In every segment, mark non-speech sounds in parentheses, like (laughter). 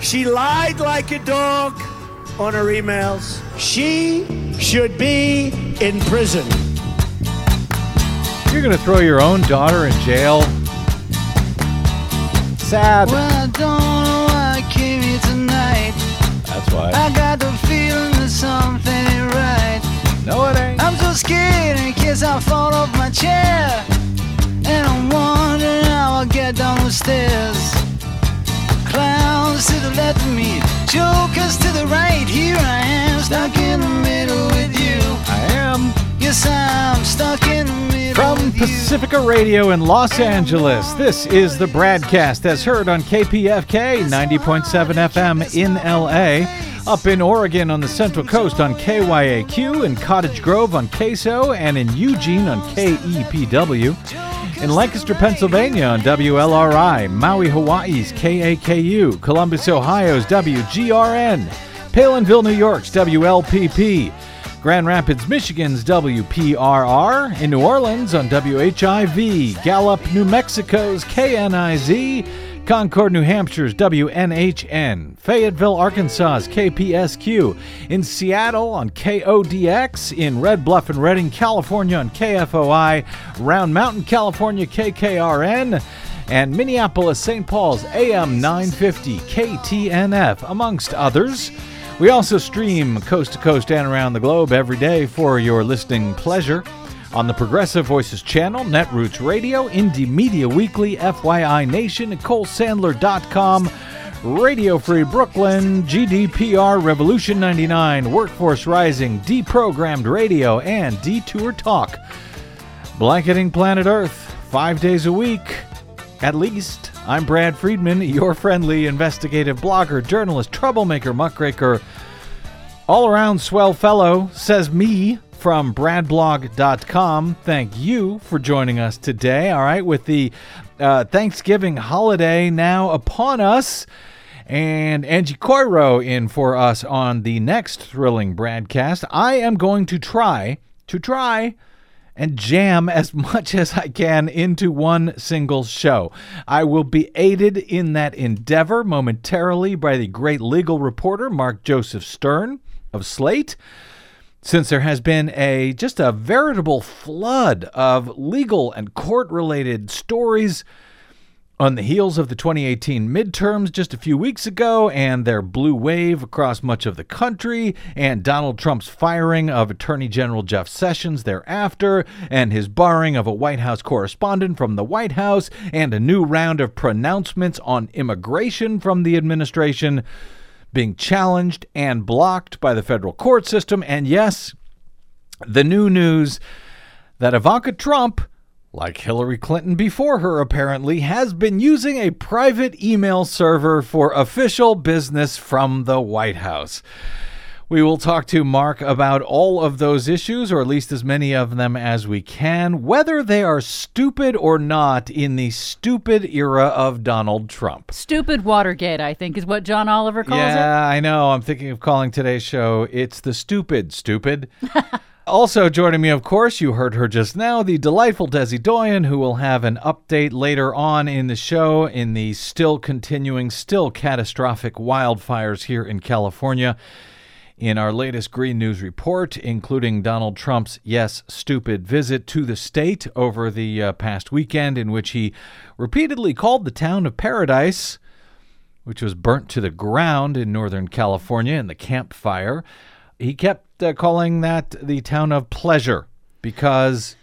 She lied like a dog on her emails. She should be in prison. You're going to throw your own daughter in jail? Sad. Well, I don't know why I came here tonight. That's why. I got the feeling that something ain't right. No, it ain't. I'm so scared in case I fall off my chair. And I'm wondering how I'll get down the stairs. Clowns to the left of me, jokers to the right. Here I am, stuck in the middle with you. I am. Yes, I'm stuck in the middle From with you. Pacifica Radio in Los Angeles, this is the BradCast as heard on KPFK 90.7 FM in LA, up in Oregon on the Central Coast on KYAQ, in Cottage Grove on KSO, and in Eugene on KEPW. In Lancaster, Pennsylvania on WLRI, Maui, Hawaii's KAKU, Columbus, Ohio's WGRN, Palenville, New York's WLPP, Grand Rapids, Michigan's WPRR, in New Orleans on WHIV, Gallup, New Mexico's KNIZ, Concord, New Hampshire's WNHN, Fayetteville, Arkansas's KPSQ, in Seattle on KODX, in Red Bluff and Redding, California on KFOI, Round Mountain, California KKRN, and Minneapolis, St. Paul's AM 950 KTNF, amongst others. We also stream coast to coast and around the globe every day for your listening pleasure on the Progressive Voices channel, Netroots Radio, Indie Media Weekly, FYI Nation, NicoleSandler.com, Radio Free Brooklyn, GDPR Revolution 99, Workforce Rising, Deprogrammed Radio, and Detour Talk. Blanketing planet Earth five days a week, at least. I'm Brad Friedman, your friendly investigative blogger, journalist, troublemaker, muckraker, all around swell fellow, says me from bradblog.com. Thank you for joining us today. All right, with the uh, Thanksgiving holiday now upon us. And Angie Coiro in for us on the next thrilling BradCast. I am going to try, to try, and jam as (laughs) much as I can into one single show. I will be aided in that endeavor momentarily by the great legal reporter Mark Joseph Stern of Slate. Since there has been a just a veritable flood of legal and court related stories on the heels of the 2018 midterms just a few weeks ago and their blue wave across much of the country, and Donald Trump's firing of Attorney General Jeff Sessions thereafter, and his barring of a White House correspondent from the White House, and a new round of pronouncements on immigration from the administration being challenged and blocked by the federal court system. And yes, the new news that Ivanka Trump like Hillary Clinton before her, apparently, has been using a private email server for official business from the White House. We will talk to Mark about all of those issues, or at least as many of them as we can, whether they are stupid or not in the stupid era of Donald Trump. Stupid Watergate, I think, is what John Oliver calls it. Yeah, I know. I'm thinking of calling today's show It's the Stupid Stupid. (laughs) Also joining me, of course, you heard her just now, the delightful Desi Doyen, who will have an update later on in the show in the still continuing, still catastrophic wildfires here in California. In our latest Green News report, including Donald Trump's, yes, stupid visit to the state over the uh, past weekend, in which he repeatedly called the town of Paradise, which was burnt to the ground in Northern California in the Camp Fire he kept uh, calling that the town of pleasure because,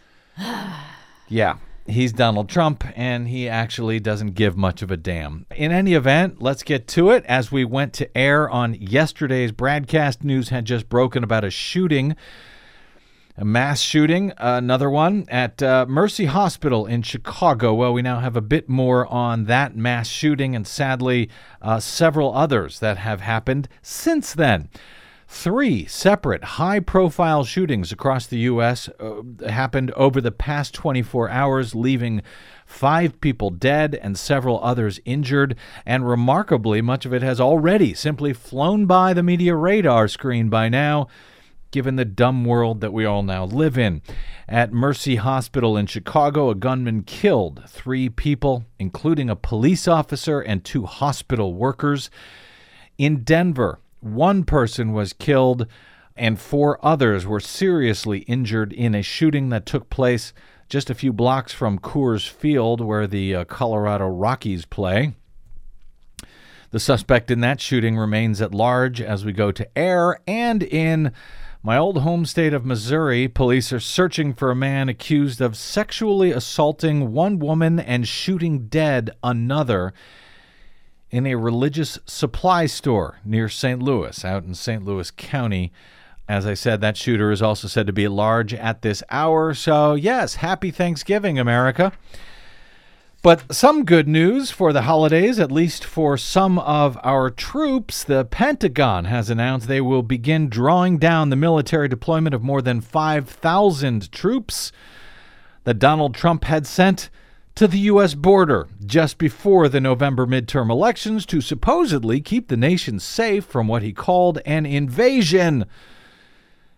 (sighs) yeah, he's Donald Trump and he actually doesn't give much of a damn. In any event, let's get to it. As we went to air on yesterday's broadcast, news had just broken about a shooting. A mass shooting, another one at uh, Mercy Hospital in Chicago. Well, we now have a bit more on that mass shooting and sadly, uh, several others that have happened since then. Three separate high profile shootings across the U.S. Uh, happened over the past 24 hours, leaving five people dead and several others injured. And remarkably, much of it has already simply flown by the media radar screen by now, given the dumb world that we all now live in. At Mercy Hospital in Chicago, a gunman killed three people, including a police officer and two hospital workers. In Denver, one person was killed and four others were seriously injured in a shooting that took place just a few blocks from Coors Field, where the uh, Colorado Rockies play. The suspect in that shooting remains at large as we go to air. And in my old home state of Missouri, police are searching for a man accused of sexually assaulting one woman and shooting dead another in a religious supply store near St. Louis, out in St. Louis County. As I said, that shooter is also said to be large at this hour. So, yes, happy Thanksgiving, America. But some good news for the holidays, at least for some of our troops. The Pentagon has announced they will begin drawing down the military deployment of more than 5,000 troops that Donald Trump had sent to the U.S. border just before the November midterm elections to supposedly keep the nation safe from what he called an invasion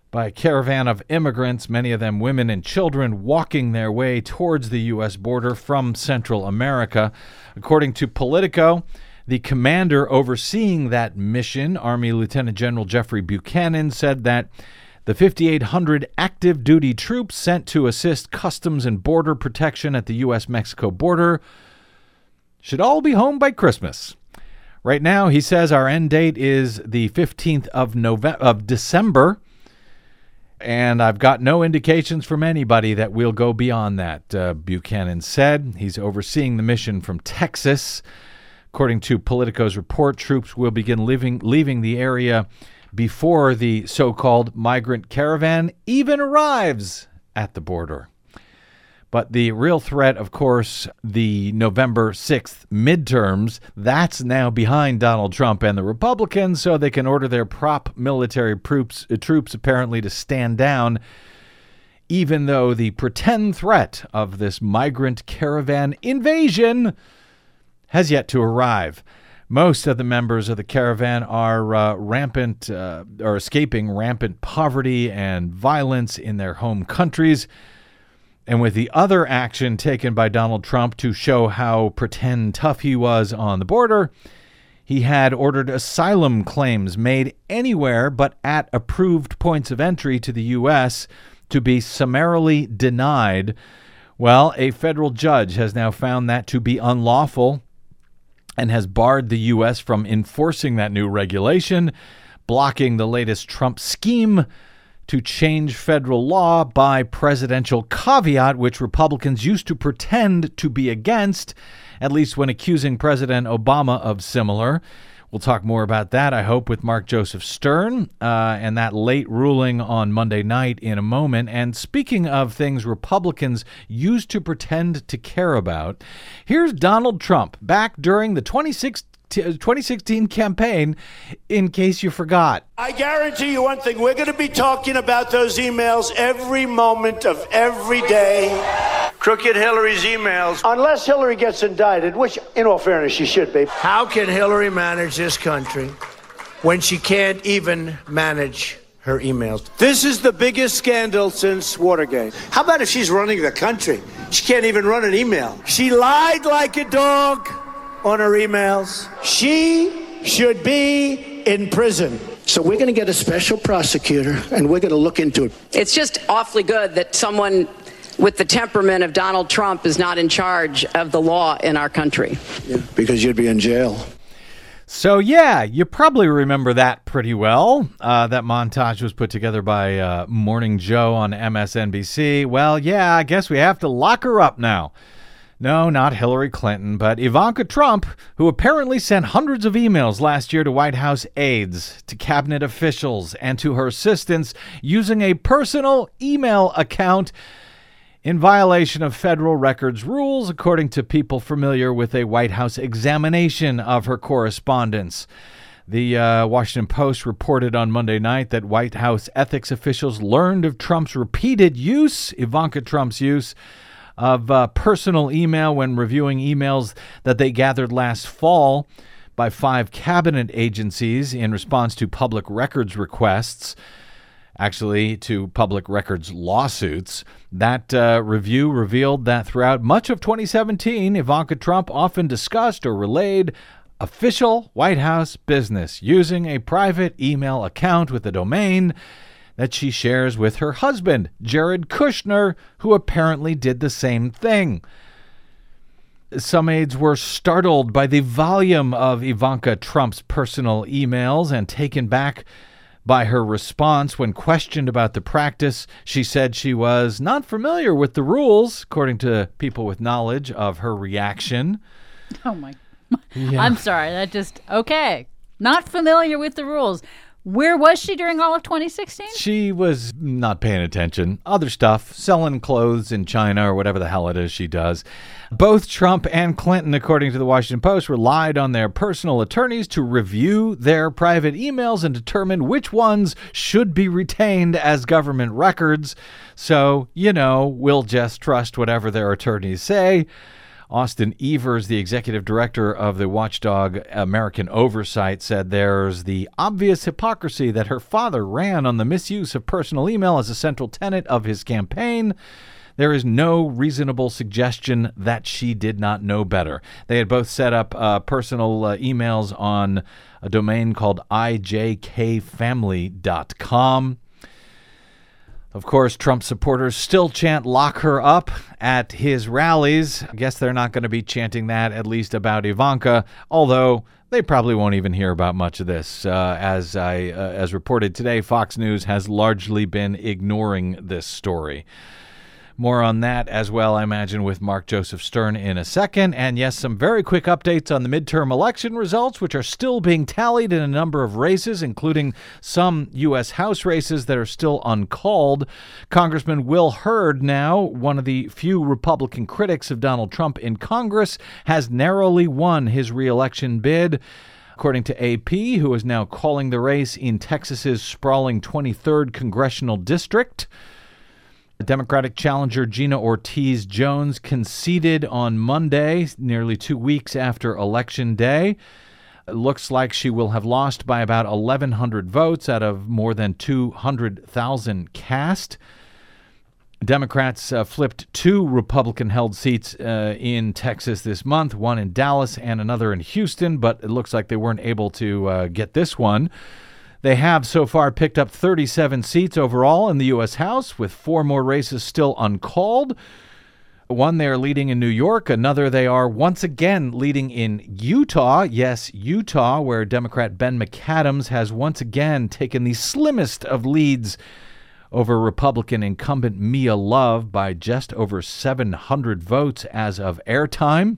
by a caravan of immigrants, many of them women and children, walking their way towards the U.S. border from Central America. According to Politico, the commander overseeing that mission, Army Lieutenant General Jeffrey Buchanan, said that the 5,800 active duty troops sent to assist Customs and Border Protection at the U.S. Mexico border should all be home by Christmas. Right now, he says our end date is the 15th of November of December and I've got no indications from anybody that we'll go beyond that, uh, Buchanan said. He's overseeing the mission from Texas. According to Politico's report, troops will begin leaving, leaving the area before the so called migrant caravan even arrives at the border. But the real threat, of course, the November 6th midterms, that's now behind Donald Trump and the Republicans, so they can order their prop military troops, uh, troops apparently to stand down, even though the pretend threat of this migrant caravan invasion has yet to arrive. Most of the members of the caravan are uh, rampant, uh, are escaping rampant poverty and violence in their home countries. And with the other action taken by Donald Trump to show how pretend tough he was on the border, he had ordered asylum claims made anywhere but at approved points of entry to the U.S. to be summarily denied. Well, a federal judge has now found that to be unlawful and has barred the U.S. from enforcing that new regulation, blocking the latest Trump scheme to change federal law by presidential caveat, which Republicans used to pretend to be against, at least when accusing President Obama of similar. We'll talk more about that, I hope, with Mark Joseph Stern uh, and that late ruling on Monday night in a moment. And speaking of things Republicans used to pretend to care about, here's Donald Trump back during the 2016 Uh, 2016 campaign, in case you forgot. I guarantee you one thing we're going to be talking about those emails every moment of every day. Crooked Hillary's emails. Unless Hillary gets indicted, which, in all fairness, she should be. How can Hillary manage this country when she can't even manage? Her emails. This is the biggest scandal since Watergate. How about if she's running the country? She can't even run an email. She lied like a dog on her emails. She should be in prison. So we're going to get a special prosecutor and we're going to look into it. It's just awfully good that someone with the temperament of Donald Trump is not in charge of the law in our country. Yeah, because you'd be in jail. So, yeah, you probably remember that pretty well. Uh, that montage was put together by uh, Morning Joe on MSNBC. Well, yeah, I guess we have to lock her up now. No, not Hillary Clinton, but Ivanka Trump, who apparently sent hundreds of emails last year to White House aides, to cabinet officials, and to her assistants using a personal email account in violation of federal records rules, according to people familiar with a White House examination of her correspondence. The uh, Washington Post reported on Monday night that White House ethics officials learned of Trump's repeated use, Ivanka Trump's use, of uh, personal email when reviewing emails that they gathered last fall by five cabinet agencies in response to public records requests, actually, to public records lawsuits. That uh, review revealed that throughout much of 2017, Ivanka Trump often discussed or relayed official White House business using a private email account with a domain that she shares with her husband, Jared Kushner, who apparently did the same thing. Some aides were startled by the volume of Ivanka Trump's personal emails and taken back by her response when questioned about the practice. She said she was not familiar with the rules, according to people with knowledge of her reaction. Oh my. (laughs) I'm sorry. That just okay. Not familiar with the rules. Where was she during all of 2016? She was not paying attention. Other stuff, selling clothes in China or whatever the hell it is she does. Both Trump and Clinton, according to the Washington Post, relied on their personal attorneys to review their private emails and determine which ones should be retained as government records. So, you know, we'll just trust whatever their attorneys say. Austin Evers, the executive director of the watchdog American Oversight, said there's the obvious hypocrisy that her father ran on the misuse of personal email as a central tenet of his campaign. There is no reasonable suggestion that she did not know better. They had both set up uh, personal uh, emails on a domain called ijkfamily.com. Of course, Trump supporters still chant lock her up at his rallies. I guess they're not going to be chanting that, at least about Ivanka, although they probably won't even hear about much of this. Uh, as, I, uh, as reported today, Fox News has largely been ignoring this story. More on that as well, I imagine, with Mark Joseph Stern in a second. And yes, some very quick updates on the midterm election results, which are still being tallied in a number of races, including some U.S. House races that are still uncalled. Congressman Will Hurd, now one of the few Republican critics of Donald Trump in Congress, has narrowly won his reelection bid according to AP, who is now calling the race in Texas's sprawling 23rd congressional district. Democratic challenger Gina Ortiz Jones conceded on Monday, nearly two weeks after Election Day. It looks like she will have lost by about 1,100 votes out of more than 200,000 cast. Democrats uh, flipped two Republican held seats uh, in Texas this month, one in Dallas and another in Houston, but it looks like they weren't able to uh, get this one. They have so far picked up 37 seats overall in the U.S. House, with four more races still uncalled. One they are leading in New York, another they are once again leading in Utah. Yes, Utah, where Democrat Ben McAdams has once again taken the slimmest of leads over Republican incumbent Mia Love by just over 700 votes as of airtime.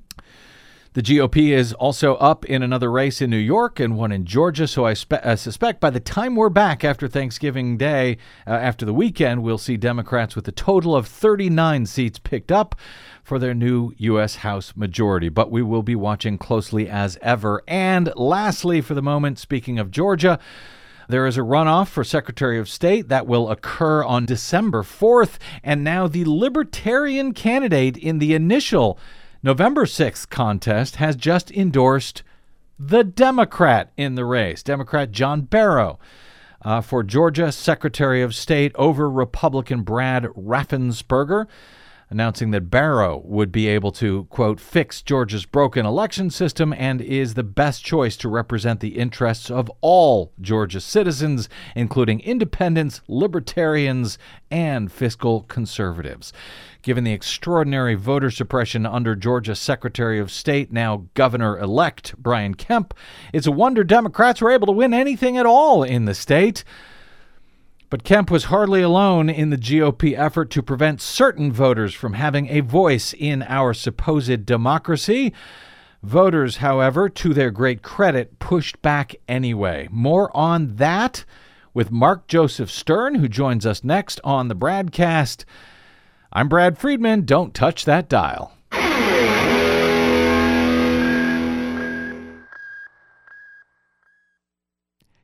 The GOP is also up in another race in New York and one in Georgia. So I, spe- I suspect by the time we're back after Thanksgiving Day, uh, after the weekend, we'll see Democrats with a total of 39 seats picked up for their new U.S. House majority. But we will be watching closely as ever. And lastly, for the moment, speaking of Georgia, there is a runoff for Secretary of State that will occur on December 4th. And now the Libertarian candidate in the initial November 6th contest has just endorsed the Democrat in the race, Democrat John Barrow. Uh, for Georgia Secretary of State over Republican Brad Raffensperger, announcing that Barrow would be able to, quote, fix Georgia's broken election system and is the best choice to represent the interests of all Georgia citizens, including independents, libertarians, and fiscal conservatives given the extraordinary voter suppression under Georgia Secretary of State, now Governor elect Brian Kemp. It's a wonder Democrats were able to win anything at all in the state. But Kemp was hardly alone in the GOP effort to prevent certain voters from having a voice in our supposed democracy. Voters, however, to their great credit, pushed back anyway. More on that with Mark Joseph Stern, who joins us next on the BradCast. I'm Brad Friedman. Don't touch that dial.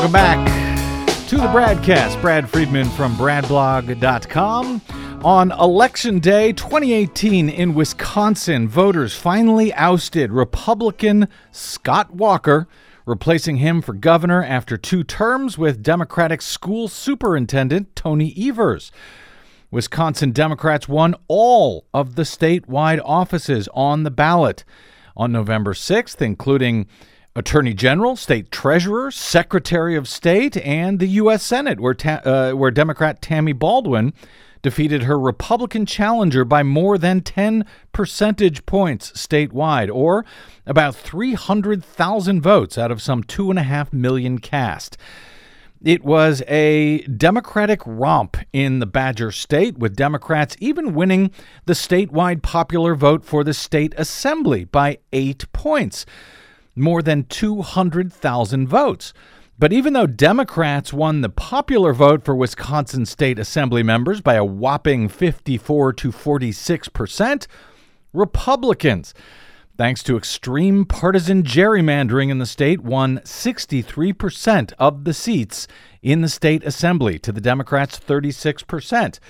Welcome back to the BradCast. Brad Friedman from bradblog.com. On Election Day 2018 in Wisconsin, voters finally ousted Republican Scott Walker, replacing him for governor after two terms with Democratic school superintendent Tony Evers. Wisconsin Democrats won all of the statewide offices on the ballot on November 6th, including Attorney General, State Treasurer, Secretary of State, and the U.S. Senate, where, ta- uh, where Democrat Tammy Baldwin defeated her Republican challenger by more than 10 percentage points statewide, or about 300,000 votes out of some 2.5 million cast. It was a Democratic romp in the Badger State, with Democrats even winning the statewide popular vote for the state assembly by eight points more than 200,000 votes. But even though Democrats won the popular vote for Wisconsin state assembly members by a whopping 54 to 46 percent, Republicans, thanks to extreme partisan gerrymandering in the state, won 63 percent of the seats in the state assembly to the Democrats' 36 percent.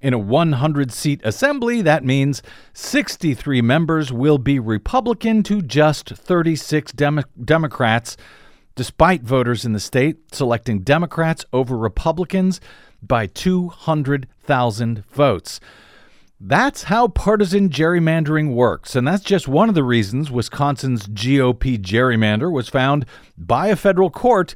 In a 100 seat assembly, that means 63 members will be Republican to just 36 Demo- Democrats, despite voters in the state selecting Democrats over Republicans by 200,000 votes. That's how partisan gerrymandering works, and that's just one of the reasons Wisconsin's GOP gerrymander was found by a federal court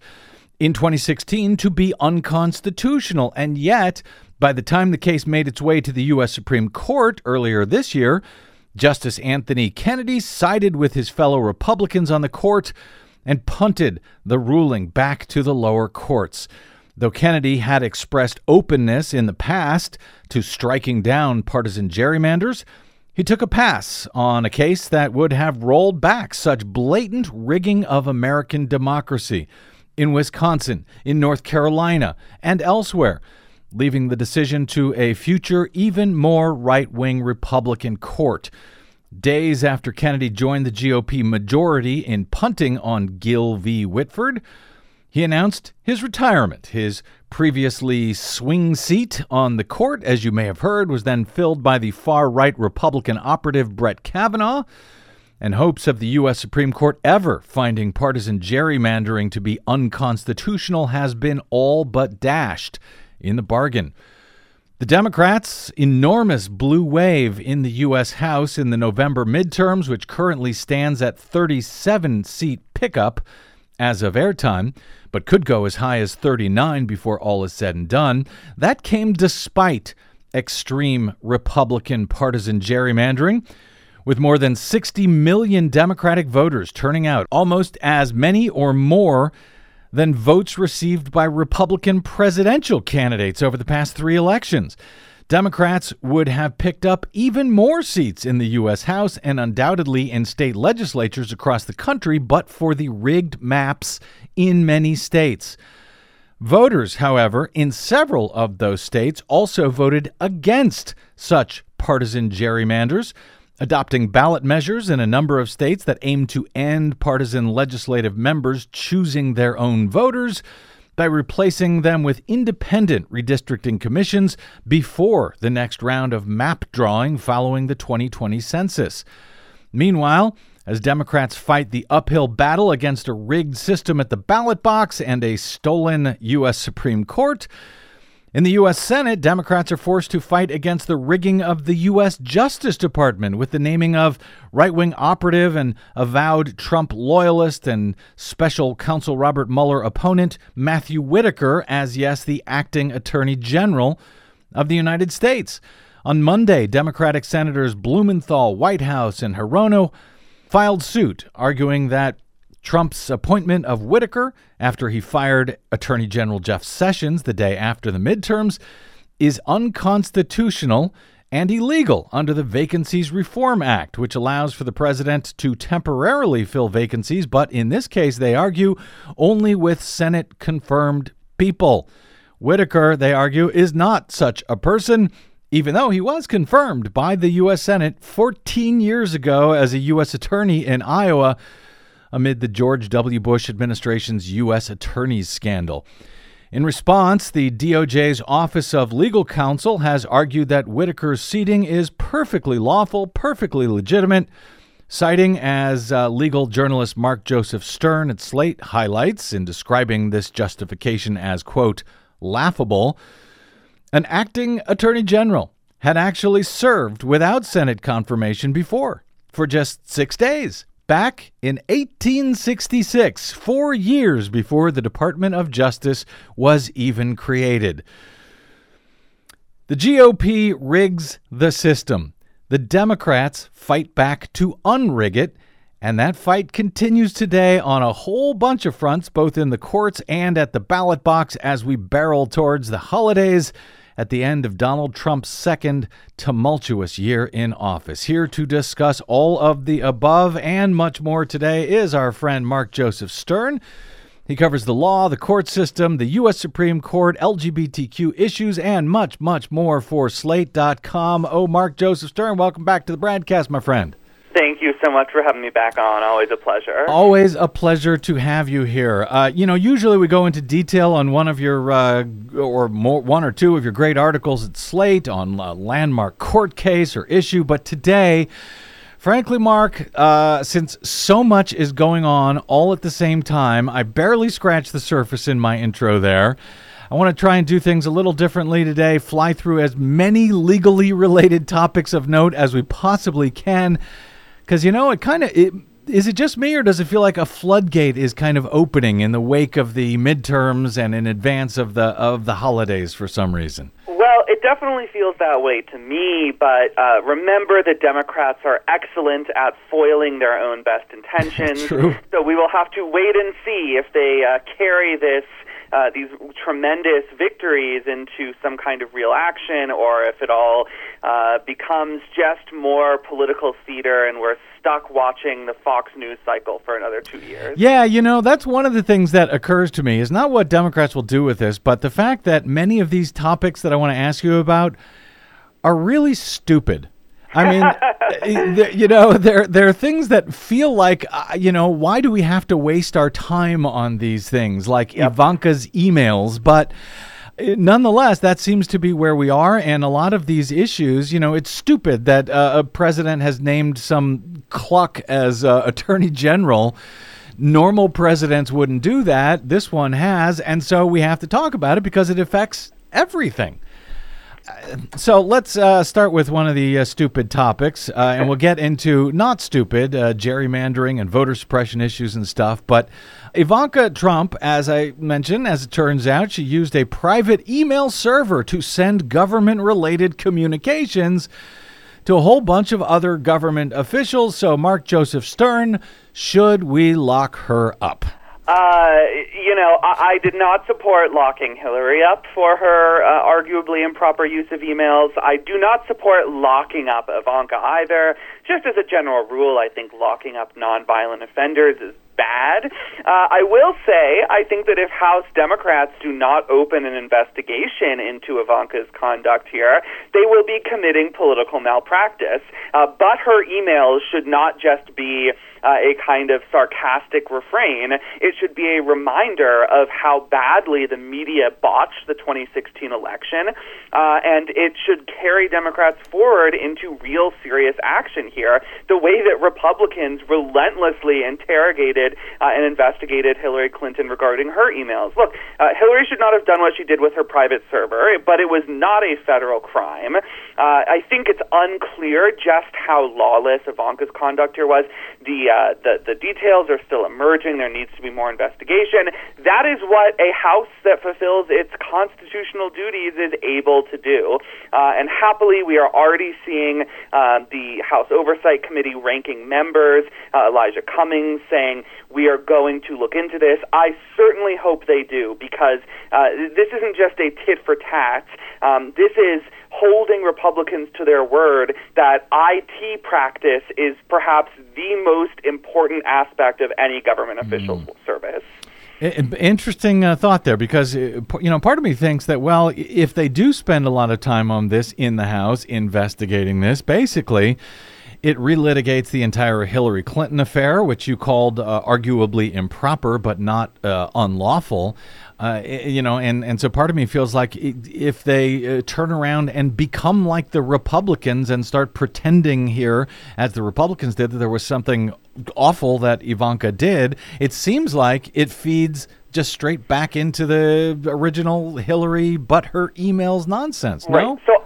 in 2016 to be unconstitutional. And yet, by the time the case made its way to the U.S. Supreme Court earlier this year, Justice Anthony Kennedy sided with his fellow Republicans on the court and punted the ruling back to the lower courts. Though Kennedy had expressed openness in the past to striking down partisan gerrymanders, he took a pass on a case that would have rolled back such blatant rigging of American democracy in Wisconsin, in North Carolina, and elsewhere leaving the decision to a future, even more right wing Republican court. Days after Kennedy joined the GOP majority in punting on Gill v. Whitford, he announced his retirement. His previously swing seat on the court, as you may have heard, was then filled by the far right Republican operative Brett Kavanaugh. And hopes of the U.S. Supreme Court ever finding partisan gerrymandering to be unconstitutional has been all but dashed in the bargain. The Democrats' enormous blue wave in the U.S. House in the November midterms, which currently stands at 37 seat pickup as of airtime, but could go as high as 39 before all is said and done, that came despite extreme Republican partisan gerrymandering. With more than 60 million Democratic voters turning out, almost as many or more than votes received by Republican presidential candidates over the past three elections. Democrats would have picked up even more seats in the U.S. House and undoubtedly in state legislatures across the country, but for the rigged maps in many states. Voters, however, in several of those states also voted against such partisan gerrymanders adopting ballot measures in a number of states that aim to end partisan legislative members choosing their own voters by replacing them with independent redistricting commissions before the next round of map drawing following the 2020 census. Meanwhile, as Democrats fight the uphill battle against a rigged system at the ballot box and a stolen U.S. Supreme Court, in the U.S. Senate, Democrats are forced to fight against the rigging of the U.S. Justice Department with the naming of right wing operative and avowed Trump loyalist and special counsel Robert Mueller opponent Matthew Whitaker as, yes, the acting attorney general of the United States. On Monday, Democratic Senators Blumenthal, Whitehouse, and Hirono filed suit, arguing that Trump's appointment of Whitaker after he fired Attorney General Jeff Sessions the day after the midterms is unconstitutional and illegal under the Vacancies Reform Act, which allows for the president to temporarily fill vacancies, but in this case, they argue, only with Senate confirmed people. Whitaker, they argue, is not such a person, even though he was confirmed by the U.S. Senate 14 years ago as a U.S. attorney in Iowa amid the George W. Bush administration's U.S. attorneys scandal. In response, the DOJ's Office of Legal Counsel has argued that Whitaker's seating is perfectly lawful, perfectly legitimate, citing as uh, legal journalist Mark Joseph Stern at Slate highlights in describing this justification as, quote, laughable. An acting attorney general had actually served without Senate confirmation before for just six days back in 1866, four years before the Department of Justice was even created. The GOP rigs the system. The Democrats fight back to unrig it, and that fight continues today on a whole bunch of fronts, both in the courts and at the ballot box as we barrel towards the holidays at the end of Donald Trump's second tumultuous year in office. Here to discuss all of the above and much more today is our friend Mark Joseph Stern. He covers the law, the court system, the U.S. Supreme Court, LGBTQ issues, and much, much more for Slate.com. Oh, Mark Joseph Stern, welcome back to the BradCast, my friend. Thank you so much for having me back on. Always a pleasure. Always a pleasure to have you here. Uh, you know, usually we go into detail on one of your, uh, or more, one or two of your great articles at Slate on a landmark court case or issue, but today, frankly, Mark, uh, since so much is going on all at the same time, I barely scratched the surface in my intro there. I want to try and do things a little differently today, fly through as many legally related topics of note as we possibly can because, you know, it kind of. It, is it just me, or does it feel like a floodgate is kind of opening in the wake of the midterms and in advance of the of the holidays for some reason? Well, it definitely feels that way to me. But uh, remember, the Democrats are excellent at foiling their own best intentions. (laughs) True. So we will have to wait and see if they uh, carry this uh, these tremendous victories into some kind of real action, or if it all uh, becomes just more political theater and we're stuck watching the Fox News cycle for another two years. Yeah, you know, that's one of the things that occurs to me is not what Democrats will do with this, but the fact that many of these topics that I want to ask you about are really stupid. I mean, eh, you know, there there are things that feel like, uh, you know, why do we have to waste our time on these things like yep. Ivanka's emails? But eh, nonetheless, that seems to be where we are. And a lot of these issues, you know, it's stupid that uh, a president has named some cluck as uh, (laughs) attorney general. Normal presidents wouldn't do that. This one has. And so we have to talk about it because it affects everything so let's uh, start with one of the uh, stupid topics, uh, and we'll get into not stupid uh, gerrymandering and voter suppression issues and stuff. But Ivanka Trump, as I mentioned, as it turns out, she used a private email server to send government related communications to a whole bunch of other government officials. So, Mark Joseph Stern, should we lock her up? Uh, you know, I, I did not support locking Hillary up for her uh, arguably improper use of emails. I do not support locking up Ivanka either. Just as a general rule, I think locking up nonviolent offenders is bad. Uh, I will say, I think that if House Democrats do not open an investigation into Ivanka's conduct here, they will be committing political malpractice. Uh, but her emails should not just be uh, a kind of sarcastic refrain. It should be a reminder of how badly the media botched the 2016 election, uh, and it should carry Democrats forward into real serious action here. The way that Republicans relentlessly interrogated uh, and investigated Hillary Clinton regarding her emails. Look, uh, Hillary should not have done what she did with her private server, but it was not a federal crime. Uh, I think it's unclear just how lawless Ivanka's conduct here was. The uh, the the details are still emerging. There needs to be more investigation. That is what a House that fulfills its constitutional duties is able to do. Uh, and happily, we are already seeing uh, the House Oversight Committee ranking members, uh, Elijah Cummings, saying we are going to look into this. I certainly hope they do because uh, this isn't just a tit for tat. Um, this is holding Republicans to their word that IT practice is perhaps the most important aspect of any government official's mm. service. Interesting uh, thought there, because uh, you know, part of me thinks that well, if they do spend a lot of time on this in the House investigating this, basically, it relitigates the entire Hillary Clinton affair, which you called uh, arguably improper but not uh, unlawful. Uh, you know, and, and so part of me feels like if they uh, turn around and become like the Republicans and start pretending here, as the Republicans did, that there was something awful that Ivanka did, it seems like it feeds just straight back into the original Hillary but her emails nonsense. Right. No? So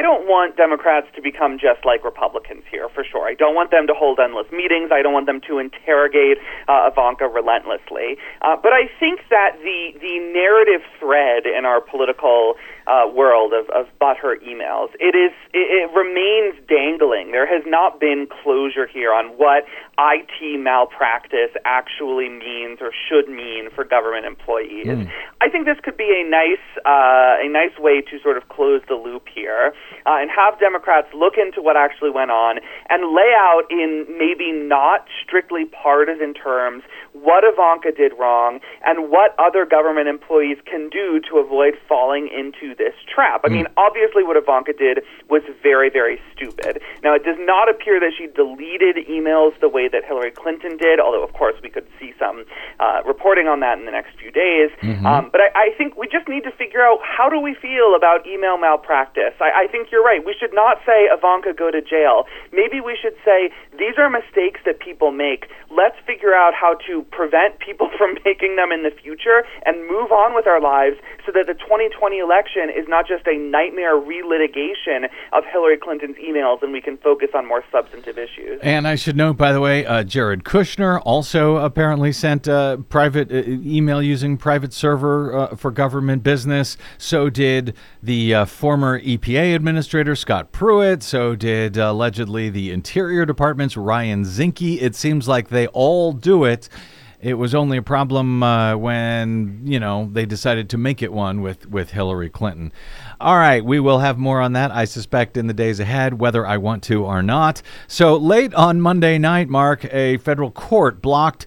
I don't want Democrats to become just like Republicans here, for sure. I don't want them to hold endless meetings. I don't want them to interrogate uh, Ivanka relentlessly. Uh, but I think that the the narrative thread in our political uh, world of, of her emails, it is it, it remains dangling. There has not been closure here on what IT malpractice actually means or should mean for government employees. Mm. I think this could be a nice uh, a nice way to sort of close the loop here uh, and have Democrats look into what actually went on and lay out in maybe not strictly partisan terms what Ivanka did wrong and what other government employees can do to avoid falling into this trap. I mm. mean, obviously, what Ivanka did was very, very stupid. Now, it does not appear that she deleted emails the way that Hillary Clinton did, although, of course, we could see some uh, reporting on that in the next few days. Mm-hmm. Um, but I, I think we just need to figure out how do we feel about email malpractice. I, I think you're right. We should not say Ivanka go to jail. Maybe we should say these are mistakes that people make. Let's figure out how to prevent people (laughs) from making them in the future and move on with our lives so that the 2020 election is not just a nightmare relitigation of Hillary Clinton's emails and we can focus on more substantive issues. And I should note, by the way, uh, Jared Kushner also apparently sent a private uh, email using private server uh, for government business. So did the uh, former EPA administrator, Scott Pruitt. So did uh, allegedly the Interior Department's Ryan Zinke. It seems like they all do it. It was only a problem uh, when you know they decided to make it one with with Hillary Clinton. All right, we will have more on that, I suspect, in the days ahead, whether I want to or not. So late on Monday night, Mark, a federal court blocked.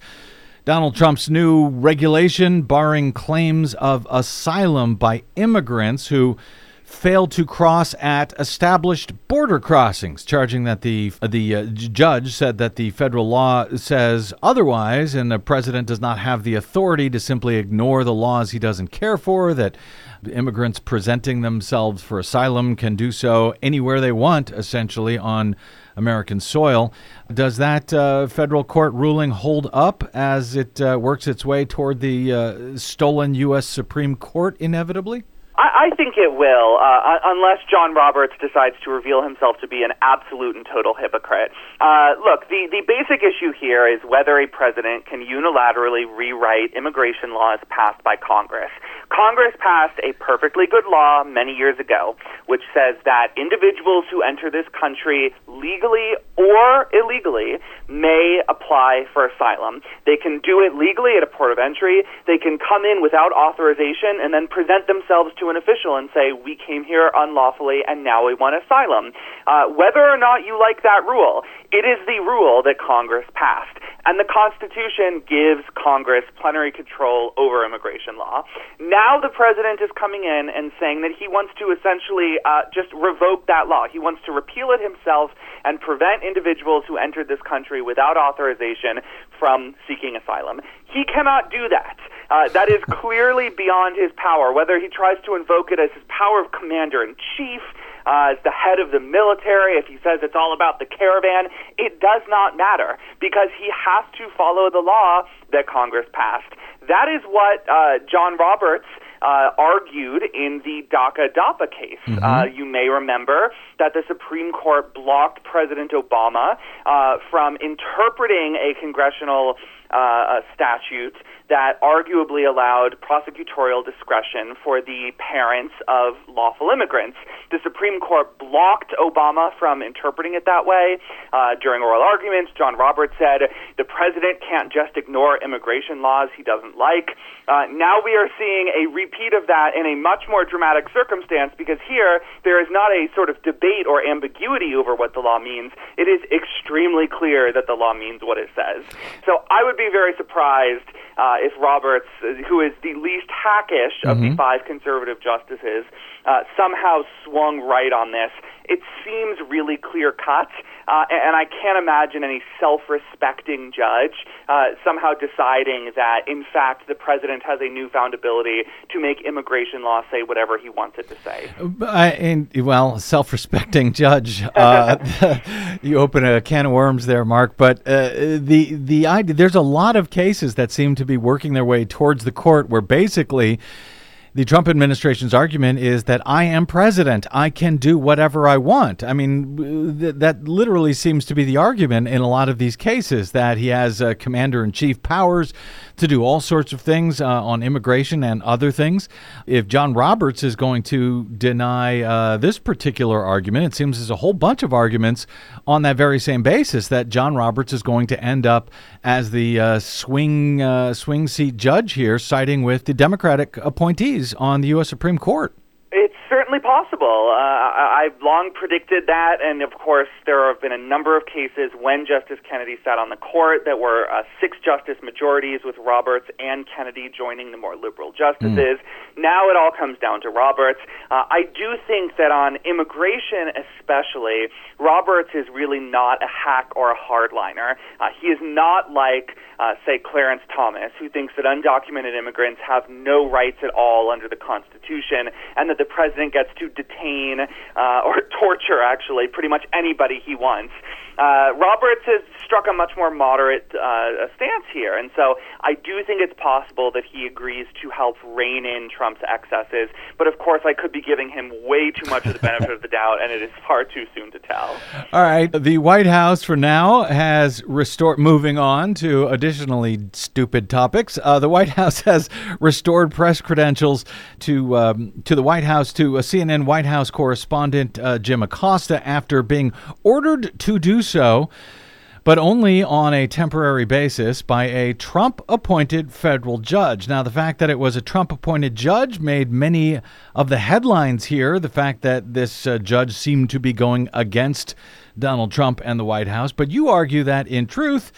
Donald Trump's new regulation barring claims of asylum by immigrants who failed to cross at established border crossings, charging that the the uh, judge said that the federal law says otherwise, and the president does not have the authority to simply ignore the laws he doesn't care for. That immigrants presenting themselves for asylum can do so anywhere they want, essentially on American soil. Does that uh, federal court ruling hold up as it uh, works its way toward the uh, stolen U.S. Supreme Court inevitably? I, I think it will, uh, unless John Roberts decides to reveal himself to be an absolute and total hypocrite. Uh, look, the, the basic issue here is whether a president can unilaterally rewrite immigration laws passed by Congress. Congress passed a perfectly good law many years ago, which says that individuals who enter this country legally or illegally may apply for asylum. They can do it legally at a port of entry. They can come in without authorization and then present themselves to an official and say, We came here unlawfully and now we want asylum. Uh, whether or not you like that rule, it is the rule that Congress passed. And the Constitution gives Congress plenary control over immigration law. Now the president is coming in and saying that he wants to essentially uh, just revoke that law. He wants to repeal it himself and prevent individuals who entered this country without authorization from seeking asylum. He cannot do that. Uh, that is clearly beyond his power. Whether he tries to invoke it as his power of commander in chief, uh, as the head of the military, if he says it's all about the caravan, it does not matter because he has to follow the law that Congress passed. That is what uh, John Roberts uh, argued in the DACA DAPA case. Mm-hmm. Uh, you may remember that the Supreme Court blocked President Obama uh, from interpreting a congressional uh, statute that arguably allowed prosecutorial discretion for the parents of lawful immigrants. The Supreme Court blocked Obama from interpreting it that way. Uh, during oral arguments, John Roberts said the president can't just ignore immigration laws he doesn't like. Uh, now we are seeing a repeat of that in a much more dramatic circumstance because here there is not a sort of debate or ambiguity over what the law means. It is extremely clear that the law means what it says. So I would be very surprised uh, Uh, if Roberts, uh, who is the least hackish of the mm-hmm. five conservative justices, uh, somehow swung right on this. It seems really clear cut, uh, and I can't imagine any self respecting judge uh, somehow deciding that, in fact, the president has a newfound ability to make immigration law say whatever he wants it to say. I, and, well, self-respecting judge. Uh, (laughs) you open a can of worms there, Mark. But uh, the the idea there's a lot of cases that seem to be working their way towards the court where basically. The Trump administration's argument is that I am president. I can do whatever I want. I mean, th- that literally seems to be the argument in a lot of these cases that he has uh, commander in chief powers to do all sorts of things uh, on immigration and other things. If John Roberts is going to deny uh, this particular argument, it seems there's a whole bunch of arguments on that very same basis that John Roberts is going to end up as the uh, swing uh, swing seat judge here, siding with the Democratic appointees on the U.S. Supreme Court. Certainly possible. Uh, I, I've long predicted that, and of course, there have been a number of cases when Justice Kennedy sat on the court that were uh, six justice majorities with Roberts and Kennedy joining the more liberal justices. Now it all comes down to Roberts. Uh, I do think that on immigration, especially, Roberts is really not a hack or a hardliner. Uh, he is not like, uh, say, Clarence Thomas, who thinks that undocumented immigrants have no rights at all under the Constitution, and that the president gets to detain uh, or (laughs) torture, actually, pretty much anybody he wants. Uh, Roberts has struck a much more moderate uh, stance here, and so I do think it's possible that he agrees to help rein in Trump's excesses. But of course, I could be giving him way too much of the benefit of the (laughs) doubt, and it is far too soon to tell. All right. The White House, for now, has restored. Moving on to additionally stupid topics, uh, the White (laughs) House has restored press credentials to um, to the White House to a CNN White House correspondent uh, Jim Acosta after being ordered to do so. But only on a temporary basis by a Trump appointed federal judge. Now, the fact that it was a Trump appointed judge made many of the headlines here. The fact that this uh, judge seemed to be going against Donald Trump and the White House. But you argue that, in truth,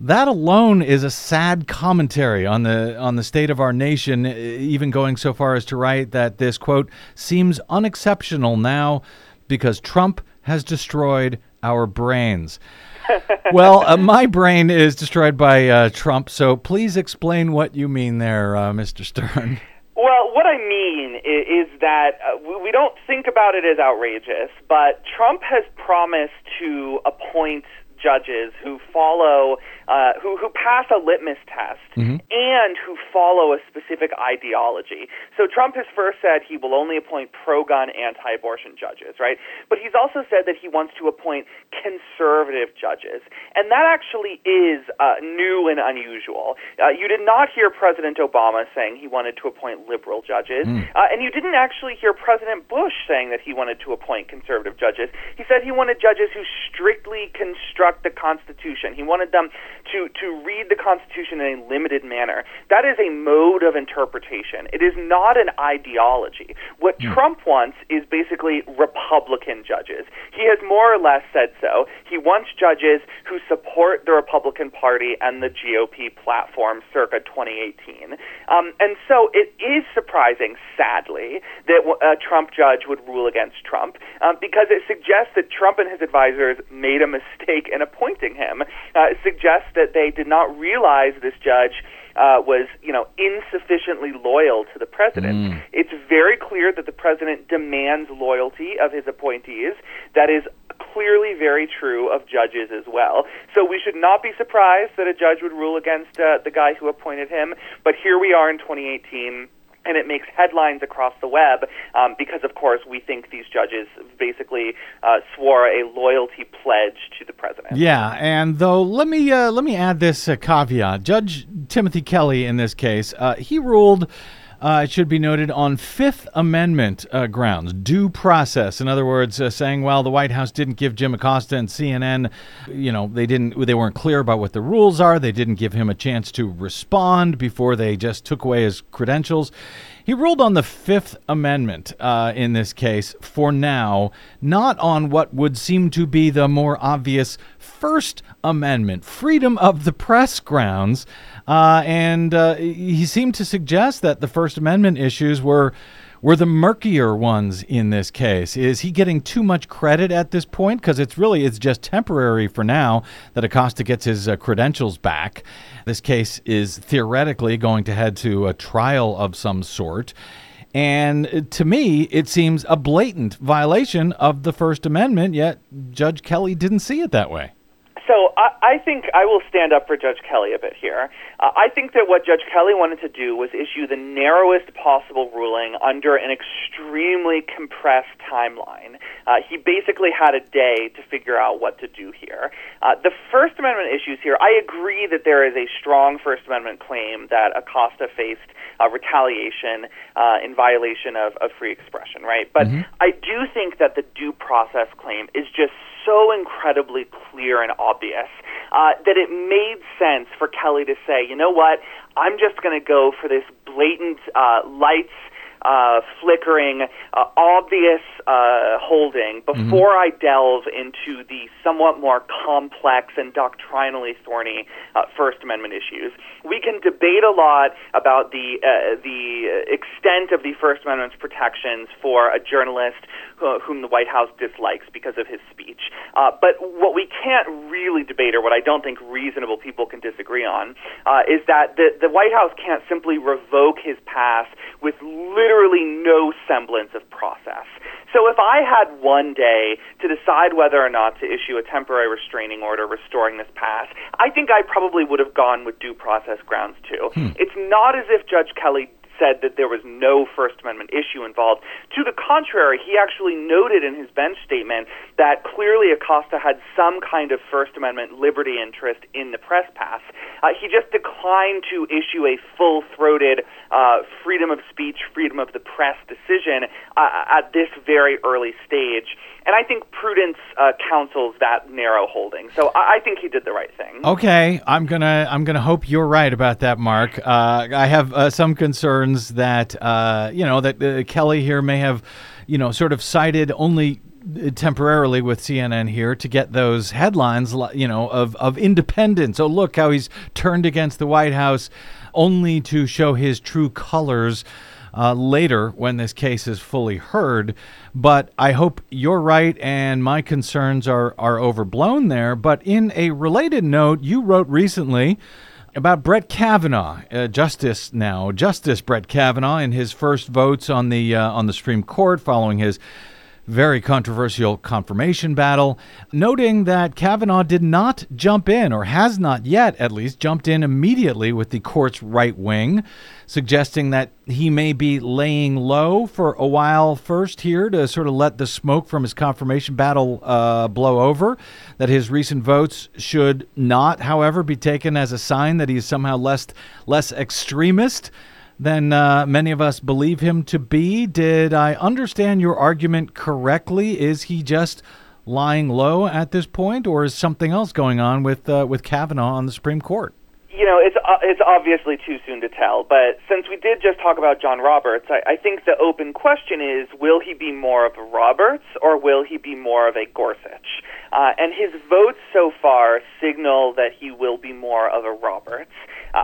that alone is a sad commentary on the on the state of our nation, even going so far as to write that this quote seems unexceptional now because Trump has destroyed our brains. (laughs) well, uh, my brain is destroyed by uh, Trump, so please explain what you mean there, uh, Mr. Stern. Well, what I mean is, is that uh, we don't think about it as outrageous, but Trump has promised to appoint judges who follow, uh, who who pass a litmus test Mm-hmm. and who follow a specific ideology. So Trump has first said he will only appoint pro-gun, anti-abortion judges, right? But he's also said that he wants to appoint conservative judges, and that actually is uh, new and unusual. Uh, you did not hear President Obama saying he wanted to appoint liberal judges, uh, and you didn't actually hear President Bush saying that he wanted to appoint conservative judges. He said he wanted judges who strictly construct the Constitution. He wanted them to to read the Constitution in a limited manner. That is a mode of interpretation. It is not an ideology. What Trump wants is basically Republican judges. He has more or less said so. He wants judges who support the Republican Party and the GOP platform circa 2018. Um, and so it is surprising, sadly, that a Trump judge would rule against Trump um, because it suggests that Trump and his advisors made a mistake in appointing him. Uh, suggests that they did not realize this judge uh, was, you know, insufficiently loyal to the president. It's very clear that the president demands loyalty of his appointees. That is clearly very true of judges as well. So we should not be surprised that a judge would rule against uh, the guy who appointed him. But here we are in 2018. And it makes headlines across the web um, because, of course, we think these judges basically uh, swore a loyalty pledge to the president. Yeah, and though let me uh, let me add this uh, caveat: Judge Timothy Kelly, in this case, uh, he ruled. Uh, it should be noted on Fifth Amendment uh, grounds, due process. In other words, uh, saying, well, the White House didn't give Jim Acosta and CNN, you know, they didn't, they weren't clear about what the rules are. They didn't give him a chance to respond before they just took away his credentials. He ruled on the Fifth Amendment uh, in this case for now, not on what would seem to be the more obvious First Amendment, freedom of the press grounds. Uh, and uh, he seemed to suggest that the First Amendment issues were were the murkier ones in this case. Is he getting too much credit at this point? Because it's really it's just temporary for now that Acosta gets his uh, credentials back. This case is theoretically going to head to a trial of some sort. And to me, it seems a blatant violation of the First Amendment, yet Judge Kelly didn't see it that way. So I, I think I will stand up for Judge Kelly a bit here. Uh, I think that what Judge Kelly wanted to do was issue the narrowest possible ruling under an extremely compressed timeline. Uh, he basically had a day to figure out what to do here. Uh, the First Amendment issues here, I agree that there is a strong First Amendment claim that Acosta faced uh, retaliation uh, in violation of, of free expression, right? But mm-hmm. I do think that the due process claim is just so incredibly clear and obvious uh, that it made sense for Kelly to say, you know what, I'm just going to go for this blatant uh, lights uh, flickering, uh, obvious uh, holding before mm-hmm. I delve into the somewhat more complex and doctrinally thorny uh, First Amendment issues. We can debate a lot about the uh, the extent of the First Amendment's protections for a journalist who, whom the White House dislikes because of his speech. Uh, but what we can't really debate, or what I don't think reasonable people can disagree on, is that the the White House can't simply revoke his pass with literally no semblance of process. So if I had one day to decide whether or not to issue a temporary restraining order restoring this pass, I think I probably would have gone with due process grounds too. Hmm. It's not as if Judge Kelly said that there was no First Amendment issue involved. To the contrary, he actually noted in his bench statement that clearly Acosta had some kind of First Amendment liberty interest in the press pass. Uh, he just declined to issue a full throated uh, freedom of speech, freedom of the press decision uh, at this very early stage. And I think prudence uh, counsels that narrow holding. So I, I, think he did the right thing. Okay, I'm gonna I'm gonna hope you're right about that, Mark. Uh, I have uh, some concerns that uh, you know that uh, Kelly here may have, you know, sort of sided only temporarily with CNN here to get those headlines, you know, of, of independence. Oh, look how he's turned against the White House only to show his true colors uh, later when this case is fully heard. But I hope you're right and my concerns are, are overblown there. But in a related note, you wrote recently about Brett Kavanaugh, uh, Justice now, Justice Brett Kavanaugh, in his first votes on the uh, on the Supreme Court following his very controversial confirmation battle, noting that Kavanaugh did not jump in, or has not yet at least, jumped in immediately with the court's right wing, suggesting that he may be laying low for a while first here to sort of let the smoke from his confirmation battle uh, blow over. That his recent votes should not, however, be taken as a sign that he is somehow less less extremist than uh, many of us believe him to be. Did I understand your argument correctly? Is he just lying low at this point, or is something else going on with uh, with Kavanaugh on the Supreme Court? You know, it's uh, it's obviously too soon to tell. But since we did just talk about John Roberts, I, I think the open question is: Will he be more of a Roberts, or will he be more of a Gorsuch? Uh, and his votes so far signal that he will be more of a Roberts.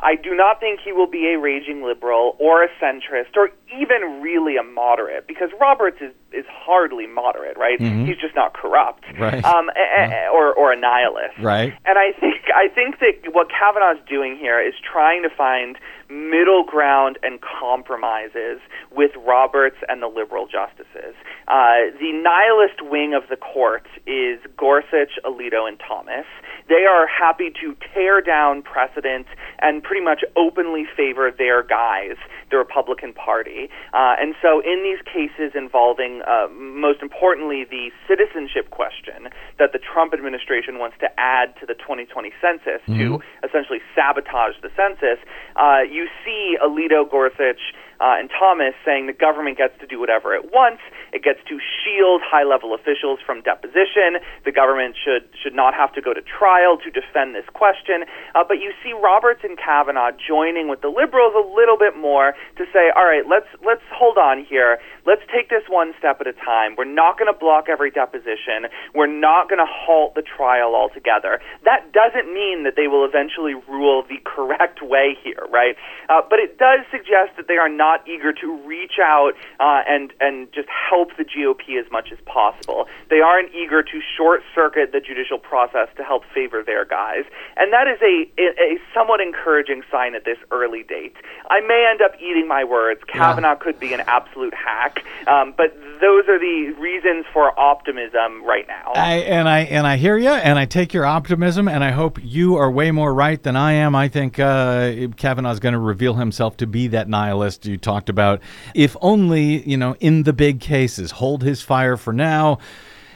I do not think he will be a raging liberal or a centrist or even really a moderate because Roberts is, is hardly moderate, right? Mm-hmm. He's just not corrupt, right? Um, yeah. or or a nihilist, right? And I think I think that what Kavanaugh's doing here is trying to find middle ground and compromises with Roberts and the liberal justices. Uh, the nihilist wing of the court is Gorsuch, Alito, and Thomas. They are happy to tear down precedent and pretty much openly favor their guys the Republican Party. Uh, and so, in these cases involving, uh, most importantly, the citizenship question that the Trump administration wants to add to the 2020 census mm-hmm. to essentially sabotage the census, uh, you see Alito, Gorsuch, uh, and Thomas saying the government gets to do whatever it wants. It gets to shield high-level officials from deposition. The government should should not have to go to trial to defend this question. Uh, but you see Roberts and Kavanaugh joining with the liberals a little bit more to say, all right, let's let's hold on here. Let's take this one step at a time. We're not going to block every deposition. We're not going to halt the trial altogether. That doesn't mean that they will eventually rule the correct way here, right? Uh, but it does suggest that they are not eager to reach out uh, and and just help the GOP as much as possible. They aren't eager to short circuit the judicial process to help favor their guys, and that is a a somewhat encouraging sign at this early date. I may end up eating my words. Kavanaugh yeah. could be an absolute hack, um, but those are the reasons for optimism right now. I, and I and I hear you, and I take your optimism, and I hope you are way more right than I am. I think uh, Kavanaugh is going to reveal himself to be that nihilist you talked about. If only, you know, in the big cases, hold his fire for now.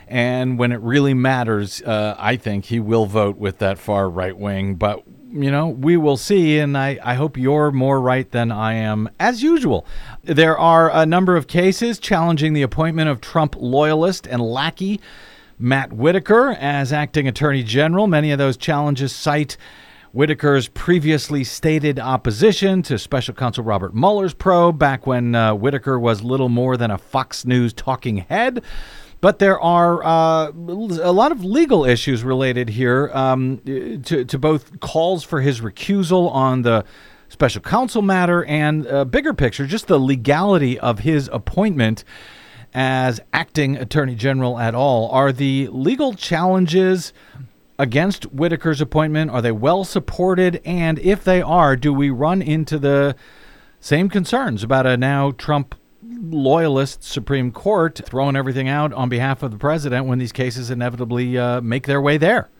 And when it really matters, uh, I think he will vote with that far right wing. But, you know, we will see. And I, I hope you're more right than I am, as usual. There are a number of cases challenging the appointment of Trump loyalist and lackey Matt Whitaker as acting attorney general. Many of those challenges cite Whitaker's previously stated opposition to special counsel Robert Mueller's probe back when uh, Whitaker was little more than a Fox News talking head. But there are uh, a lot of legal issues related here um, to, to both calls for his recusal on the special counsel matter and uh, bigger picture, just the legality of his appointment as acting attorney general at all. Are the legal challenges against Whitaker's appointment? Are they well supported? And if they are, do we run into the same concerns about a now Trump loyalist Supreme Court throwing everything out on behalf of the president when these cases inevitably uh, make their way there?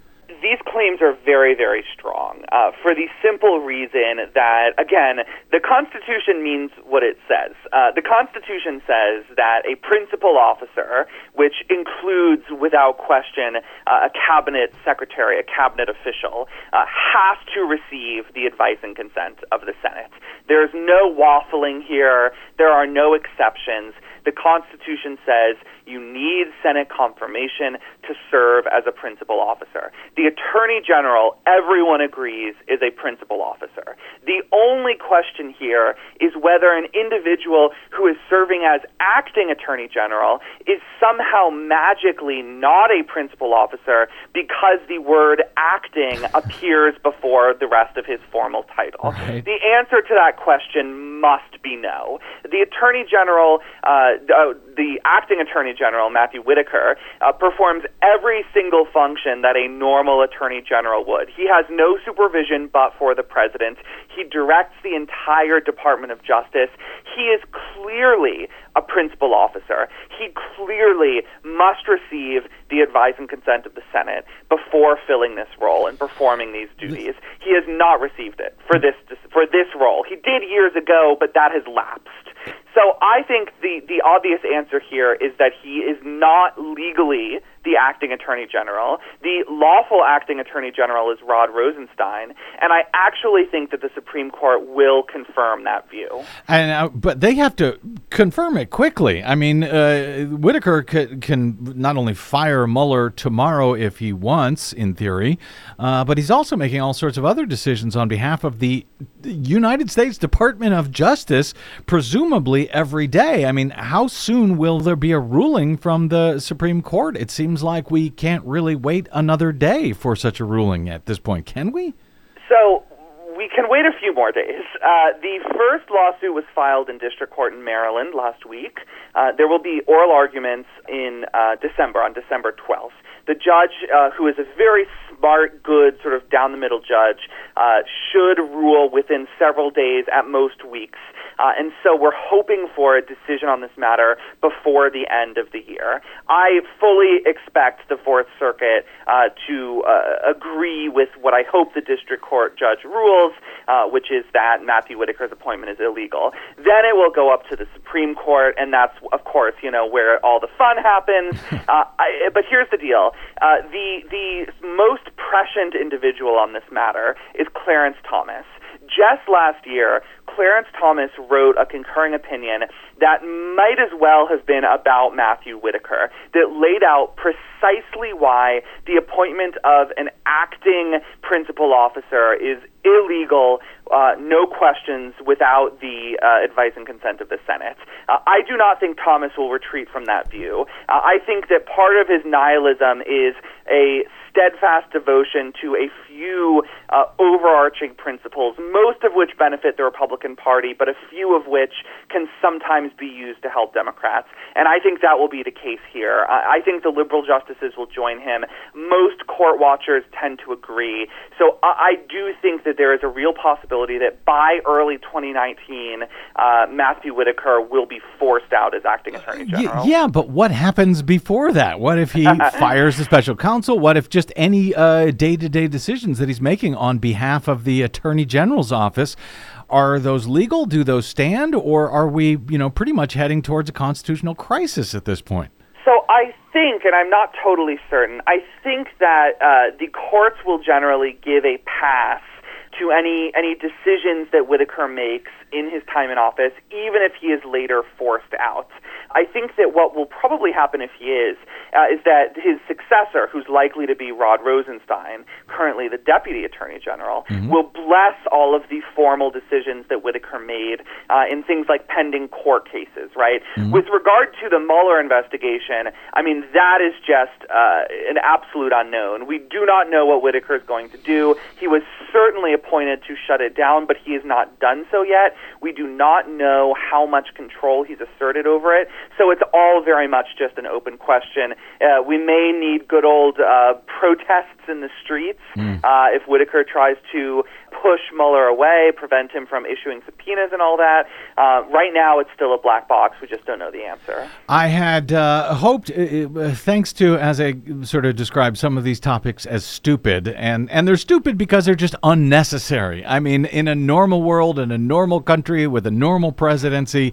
these claims are very, very strong uh, for the simple reason that, again, the Constitution means what it says. Uh, the Constitution says that a principal officer, which includes, without question, uh, a cabinet secretary, a cabinet official, uh, has to receive the advice and consent of the Senate. There's no waffling here. There are no exceptions. The Constitution says you need Senate confirmation to serve as a principal officer. The Attorney General, everyone agrees, is a principal officer. The only question here is whether an individual who is serving as acting Attorney General is somehow magically not a principal officer because the word acting appears before the rest of his formal title. Right. The answer to that question must be no. The Attorney General, uh, uh, the acting Attorney General, Matthew Whitaker, uh, performs every single function that a normal Attorney General would. He has no supervision but for the President. He directs the entire Department of Justice. He is clearly a principal officer. He clearly must receive the advice and consent of the Senate before filling this role and performing these duties. He has not received it for this for this role. He did years ago, but that has lapsed. So I think the, the obvious answer here is that he is not legally the acting attorney general. The lawful acting attorney general is Rod Rosenstein, and I actually think that the Supreme Court will confirm that view. And uh, but they have to confirm it quickly. I mean, uh, Whitaker can, can, not only fire Mueller tomorrow if he wants, in theory, uh, but he's also making all sorts of other decisions on behalf of the United States Department of Justice, presumably every day. I mean, how soon will there be a ruling from the Supreme Court? It seems like we can't really wait another day for such a ruling at this point, can we? So we can wait a few more days. Uh, the first lawsuit was filed in district court in Maryland last week. Uh, there will be oral arguments in uh, December, on December 12th. The judge, uh, who is a very smart, good, sort of down the middle judge, uh, should rule within several days, at most weeks. Uh, and so we're hoping for a decision on this matter before the end of the year. I fully expect the Fourth Circuit uh, to uh, agree with what I hope the district court judge rules, uh, which is that Matthew Whitaker's appointment is illegal. Then it will go up to the Supreme Court, and that's, of course, you know, where all the fun happens. (laughs) Uh, I, but here's the deal: uh, the the most prescient individual on this matter is Clarence Thomas. Just last year, Clarence Thomas wrote a concurring opinion that might as well have been about Matthew Whitaker, that laid out precisely why the appointment of an acting principal officer is illegal, uh, no questions, without the uh, advice and consent of the Senate. Uh, I do not think Thomas will retreat from that view. Uh, I think that part of his nihilism is a steadfast devotion to a few uh, overarching principles, most of which benefit the Republican Party, but a few of which can sometimes be used to help Democrats. And I think that will be the case here. I think the liberal justices will join him. Most court watchers tend to agree. So I, I do think that there is a real possibility that by early 2019, uh, Matthew Whitaker will be forced out as acting attorney general. Y- yeah, but what happens before that? What if he (laughs) fires the special counsel? What if just any day to day decisions that he's making on behalf of the attorney general's office? Are those legal? Do those stand? Or are we, you know, pretty much heading towards a constitutional crisis at this point? So I think, and I'm not totally certain, I think that uh, the courts will generally give a pass to any any decisions that Whitaker makes in his time in office, even if he is later forced out. I think that what will probably happen if he is uh, is that his successor, who's likely to be Rod Rosenstein, currently the Deputy Attorney General, mm-hmm. will bless all of the formal decisions that Whitaker made uh, in things like pending court cases. Right. Mm-hmm. With regard to the Mueller investigation, I mean that is just uh, an absolute unknown. We do not know what Whitaker is going to do. He was certainly appointed to shut it down, but he has not done so yet. We do not know how much control he's asserted over it. So it's all very much just an open question. Uh, we may need good old uh, protests in the streets mm. uh, if Whitaker tries to push Mueller away, prevent him from issuing subpoenas and all that. Uh, right now, it's still a black box. We just don't know the answer. I had uh, hoped, uh, uh, thanks to, as I sort of described some of these topics as stupid, and, and they're stupid because they're just unnecessary. I mean, in a normal world, in a normal country with a normal presidency,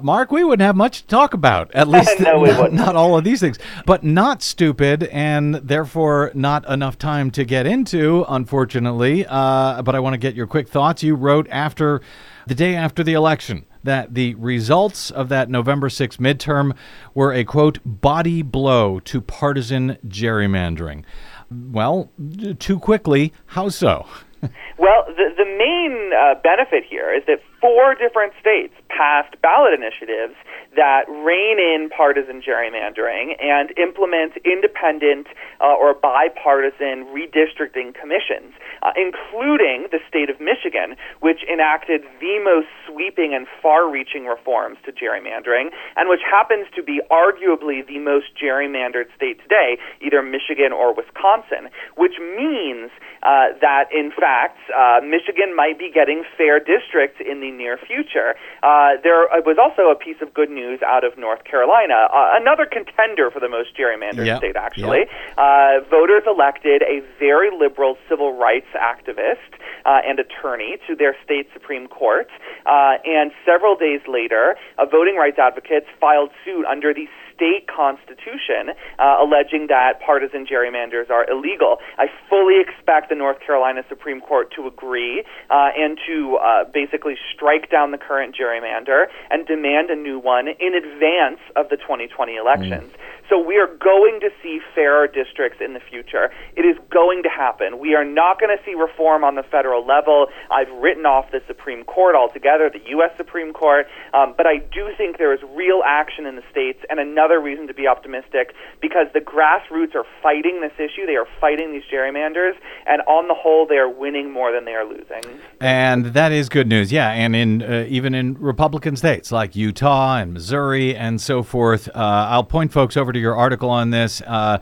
Mark, we wouldn't have much to talk about. At (laughs) least no, not, (laughs) not, all of these things, but not stupid, and therefore not enough time to get into, unfortunately. Uh, but I want to get your quick thoughts. You wrote after the day after the election that the results of that November 6th midterm were a quote body blow to partisan gerrymandering. Well, too quickly, how so? (laughs) well, the, the main uh, benefit here is that four different states passed ballot initiatives that rein in partisan gerrymandering and implement independent uh, or bipartisan redistricting commissions, uh, including the state of Michigan, which enacted the most sweeping and far reaching reforms to gerrymandering, and which happens to be arguably the most gerrymandered state today, either Michigan or Wisconsin, which means uh, that, in fact, uh, Michigan might be getting fair districts in the near future. Uh, there was also a piece of good news out of North Carolina, uh, another contender for the most gerrymandered yep. state, actually. Yep. Uh, voters elected a very liberal civil rights activist uh, and attorney to their state Supreme Court. Uh, and several days later, uh, voting rights advocates filed suit under the state constitution uh, alleging that partisan gerrymanders are illegal. I fully expect the North Carolina Supreme Court to agree uh, and to uh, basically strike down the current gerrymander and demand a new one in advance of the 2020 elections. Mm. So we are going to see fairer districts in the future. It is going to happen. We are not going to see reform on the federal level. I've written off the Supreme Court altogether, the U.S. Supreme Court, um, but I do think there is real action in the states and another reason to be optimistic because the grassroots are fighting this issue. They are fighting these gerrymanders, and on the whole, they are winning more than they are losing. And that is good news, yeah. And in uh, even in Republican states like Utah and Missouri and so forth, uh, I'll point folks over to your article on this. Uh,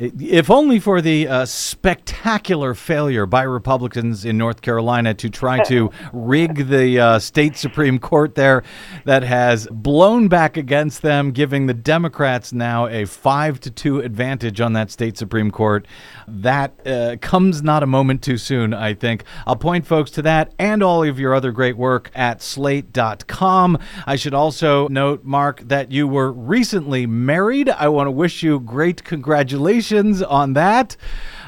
If only for the uh, spectacular failure by Republicans in North Carolina to try to (laughs) rig the uh, state Supreme Court there, that has blown back against them, giving the Democrats now a five to two advantage on that state Supreme Court. That uh, comes not a moment too soon, I think. I'll point folks to that and all of your other great work at slate.com. I should also note, Mark, that you were recently married. I want to wish you great congratulations on that.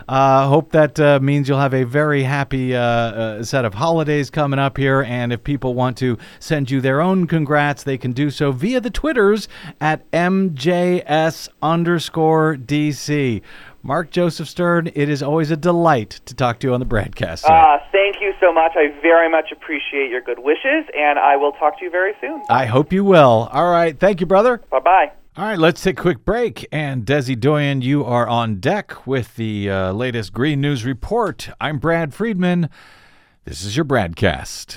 Uh, hope that uh, means you'll have a very happy uh, uh, set of holidays coming up here. And if people want to send you their own congrats, they can do so via the Twitters at MJS underscore DC. Mark Joseph Stern, it is always a delight to talk to you on the BradCast. Uh, thank you so much. I very much appreciate your good wishes, and I will talk to you very soon. I hope you will. All right. Thank you, brother. Bye bye. All right, let's take a quick break. And Desi Doyen, you are on deck with the uh, latest Green News Report. I'm Brad Friedman. This is your BradCast.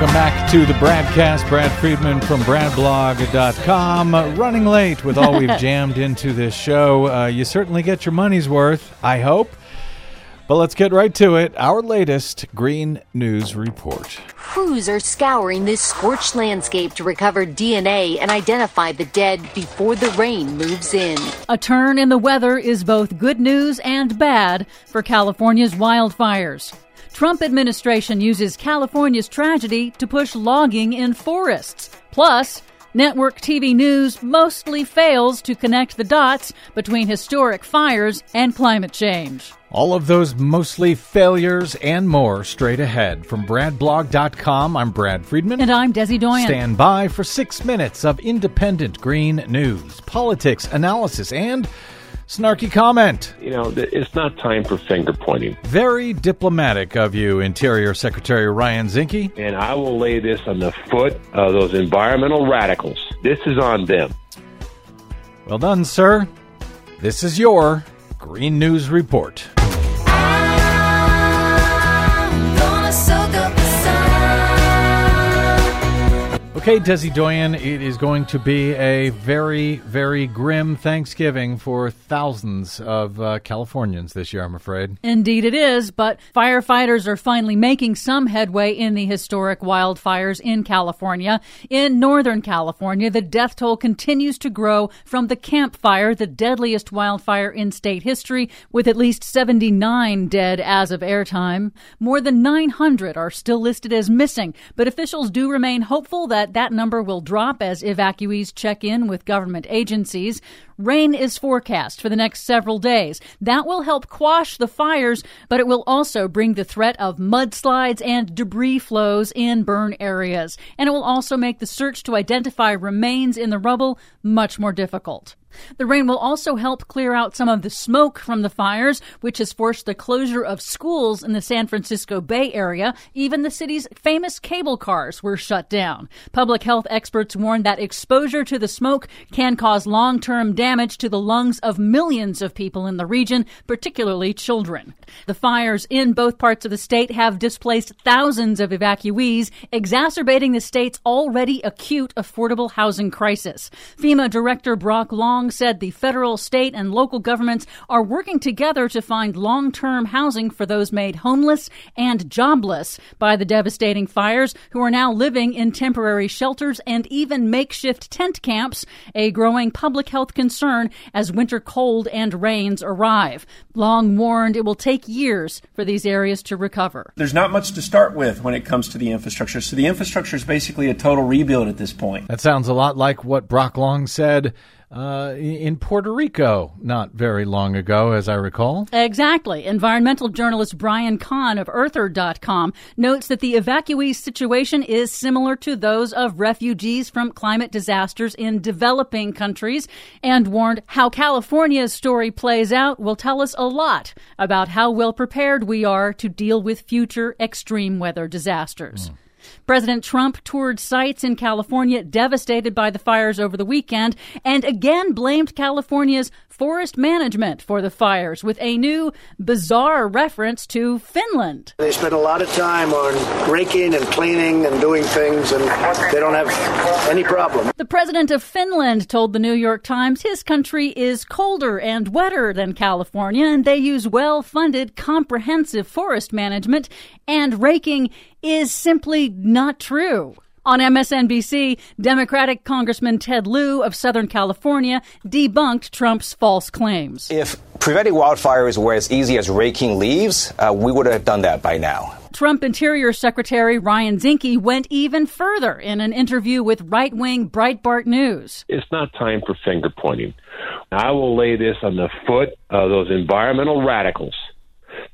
Welcome back to the BradCast. Brad Friedman from BradBlog.com. Uh, running late with all we've (laughs) jammed into this show. Uh, you certainly get your money's worth, I hope. But let's get right to it. Our latest Green News Report. Crews are scouring this scorched landscape to recover DNA and identify the dead before the rain moves in. A turn in the weather is both good news and bad for California's wildfires. Trump administration uses California's tragedy to push logging in forests. Plus, network TV news mostly fails to connect the dots between historic fires and climate change. All of those mostly failures and more straight ahead. From BradBlog.com, I'm Brad Friedman. And I'm Desi Doyen. Stand by for six minutes of independent green news, politics, analysis, and snarky comment. You know, it's not time for finger pointing. Very diplomatic of you, Interior Secretary Ryan Zinke. And I will lay this on the foot of those environmental radicals. This is on them. Well done, sir. This is your Green News Report. Okay, Desi Doyen, it is going to be a very, very grim Thanksgiving for thousands of uh, Californians this year, I'm afraid. Indeed, it is, but firefighters are finally making some headway in the historic wildfires in California. In Northern California, the death toll continues to grow from the Camp Fire, the deadliest wildfire in state history, with at least 79 dead as of airtime. More than 900 are still listed as missing, but officials do remain hopeful that that number will drop as evacuees check in with government agencies. Rain is forecast for the next several days. That will help quash the fires, but it will also bring the threat of mudslides and debris flows in burn areas. And it will also make the search to identify remains in the rubble much more difficult. The rain will also help clear out some of the smoke from the fires, which has forced the closure of schools in the San Francisco Bay Area. Even the city's famous cable cars were shut down. Public health experts warn that exposure to the smoke can cause long term damage to the lungs of millions of people in the region, particularly children. The fires in both parts of the state have displaced thousands of evacuees, exacerbating the state's already acute affordable housing crisis. FEMA Director Brock Long said the federal, state, and local governments are working together to find long term housing for those made homeless and jobless by the devastating fires who are now living in temporary shelters and even makeshift tent camps, a growing public health concern as winter cold and rains arrive. Long warned it will take years for these areas to recover. There's not much to start with when it comes to the infrastructure. So the infrastructure is basically a total rebuild at this point. That sounds a lot like what Brock Long said uh, in Puerto Rico not very long ago, as I recall. Exactly. Environmental journalist Brian Kahn of Earther.com notes that the evacuees situation is similar to those of refugees from climate disasters in developing countries and warned how California's story plays out will tell us a lot about how well prepared we are to deal with future extreme weather disasters. Mm. President Trump toured sites in California devastated by the fires over the weekend and again blamed California's forest management for the fires with a new bizarre reference to Finland. They spend a lot of time on raking and cleaning and doing things, and they don't have any problem. The president of Finland told the New York Times his country is colder and wetter than California, and they use well funded, comprehensive forest management, and raking is simply not true. On MSNBC, Democratic Congressman Ted Lieu of Southern California debunked Trump's false claims. If preventing wildfires were as easy as raking leaves, uh, we would have done that by now. Trump Interior Secretary Ryan Zinke went even further in an interview with right wing Breitbart News. It's not time for finger pointing. I will lay this on the foot of those environmental radicals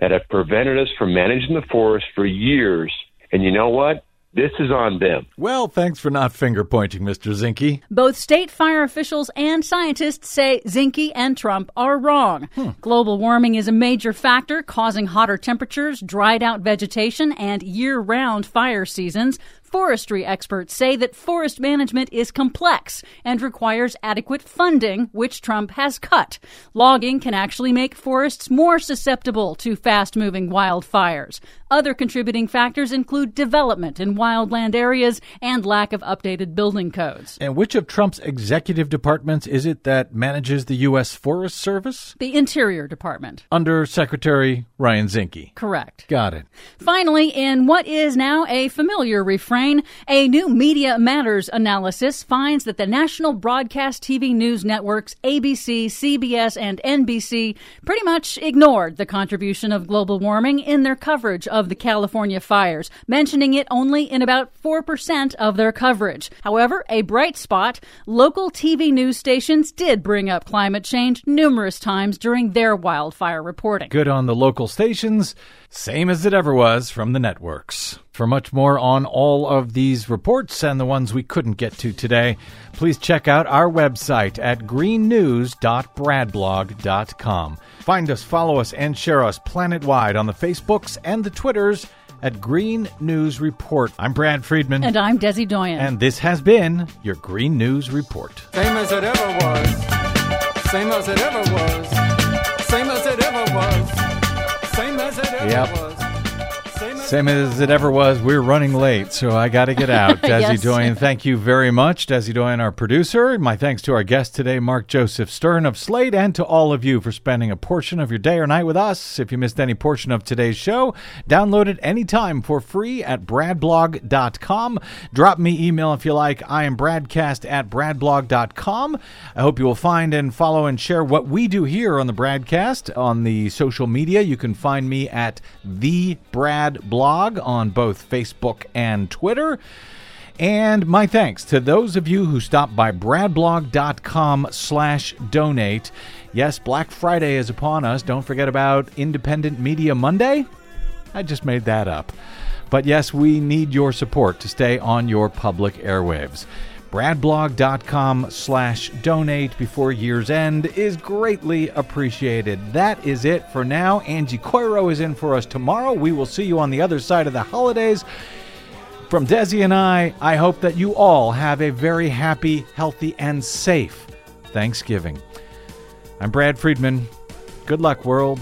that have prevented us from managing the forest for years. And you know what? This is on them. Well, thanks for not finger pointing, Mr. Zinke. Both state fire officials and scientists say Zinke and Trump are wrong. Hmm. Global warming is a major factor causing hotter temperatures, dried out vegetation, and year round fire seasons. Forestry experts say that forest management is complex and requires adequate funding, which Trump has cut. Logging can actually make forests more susceptible to fast moving wildfires. Other contributing factors include development in wildland areas and lack of updated building codes. And which of Trump's executive departments is it that manages the U.S. Forest Service? The Interior Department. Under Secretary Ryan Zinke. Correct. Got it. Finally, in what is now a familiar refrain, a new Media Matters analysis finds that the national broadcast TV news networks ABC, CBS, and NBC pretty much ignored the contribution of global warming in their coverage of the California fires, mentioning it only in about 4% of their coverage. However, a bright spot, local TV news stations did bring up climate change numerous times during their wildfire reporting. Good on the local stations. Same as it ever was from the networks. For much more on all of these reports and the ones we couldn't get to today, please check out our website at greennews.bradblog.com. Find us, follow us, and share us planet-wide on the Facebooks and the Twitters at Green News Report. I'm Brad Friedman. And I'm Desi Doyen. And this has been your Green News Report. Same as it ever was. Same as it ever was. Same as it ever was. Same as it ever yep. was. Same as it ever was. We're running late, so I got to get out. (laughs) Desi yes. Doyen, thank you very much. Desi Doyen, our producer. My thanks to our guest today, Mark Joseph Stern of Slate, and to all of you for spending a portion of your day or night with us. If you missed any portion of today's show, download it anytime for free at bradblog.com. Drop me email if you like. I am bradcast at bradblog.com. I hope you will find and follow and share what we do here on the Bradcast on the social media. You can find me at the Brad Blog blog on both Facebook and Twitter. And my thanks to those of you who stopped by bradblog.com slash donate. Yes, Black Friday is upon us. Don't forget about Independent Media Monday. I just made that up. But yes, we need your support to stay on your public airwaves bradblog.com slash donate before year's end is greatly appreciated. That is it for now. Angie Coiro is in for us tomorrow. We will see you on the other side of the holidays. From Desi and I, I hope that you all have a very happy, healthy, and safe Thanksgiving. I'm Brad Friedman. Good luck, world.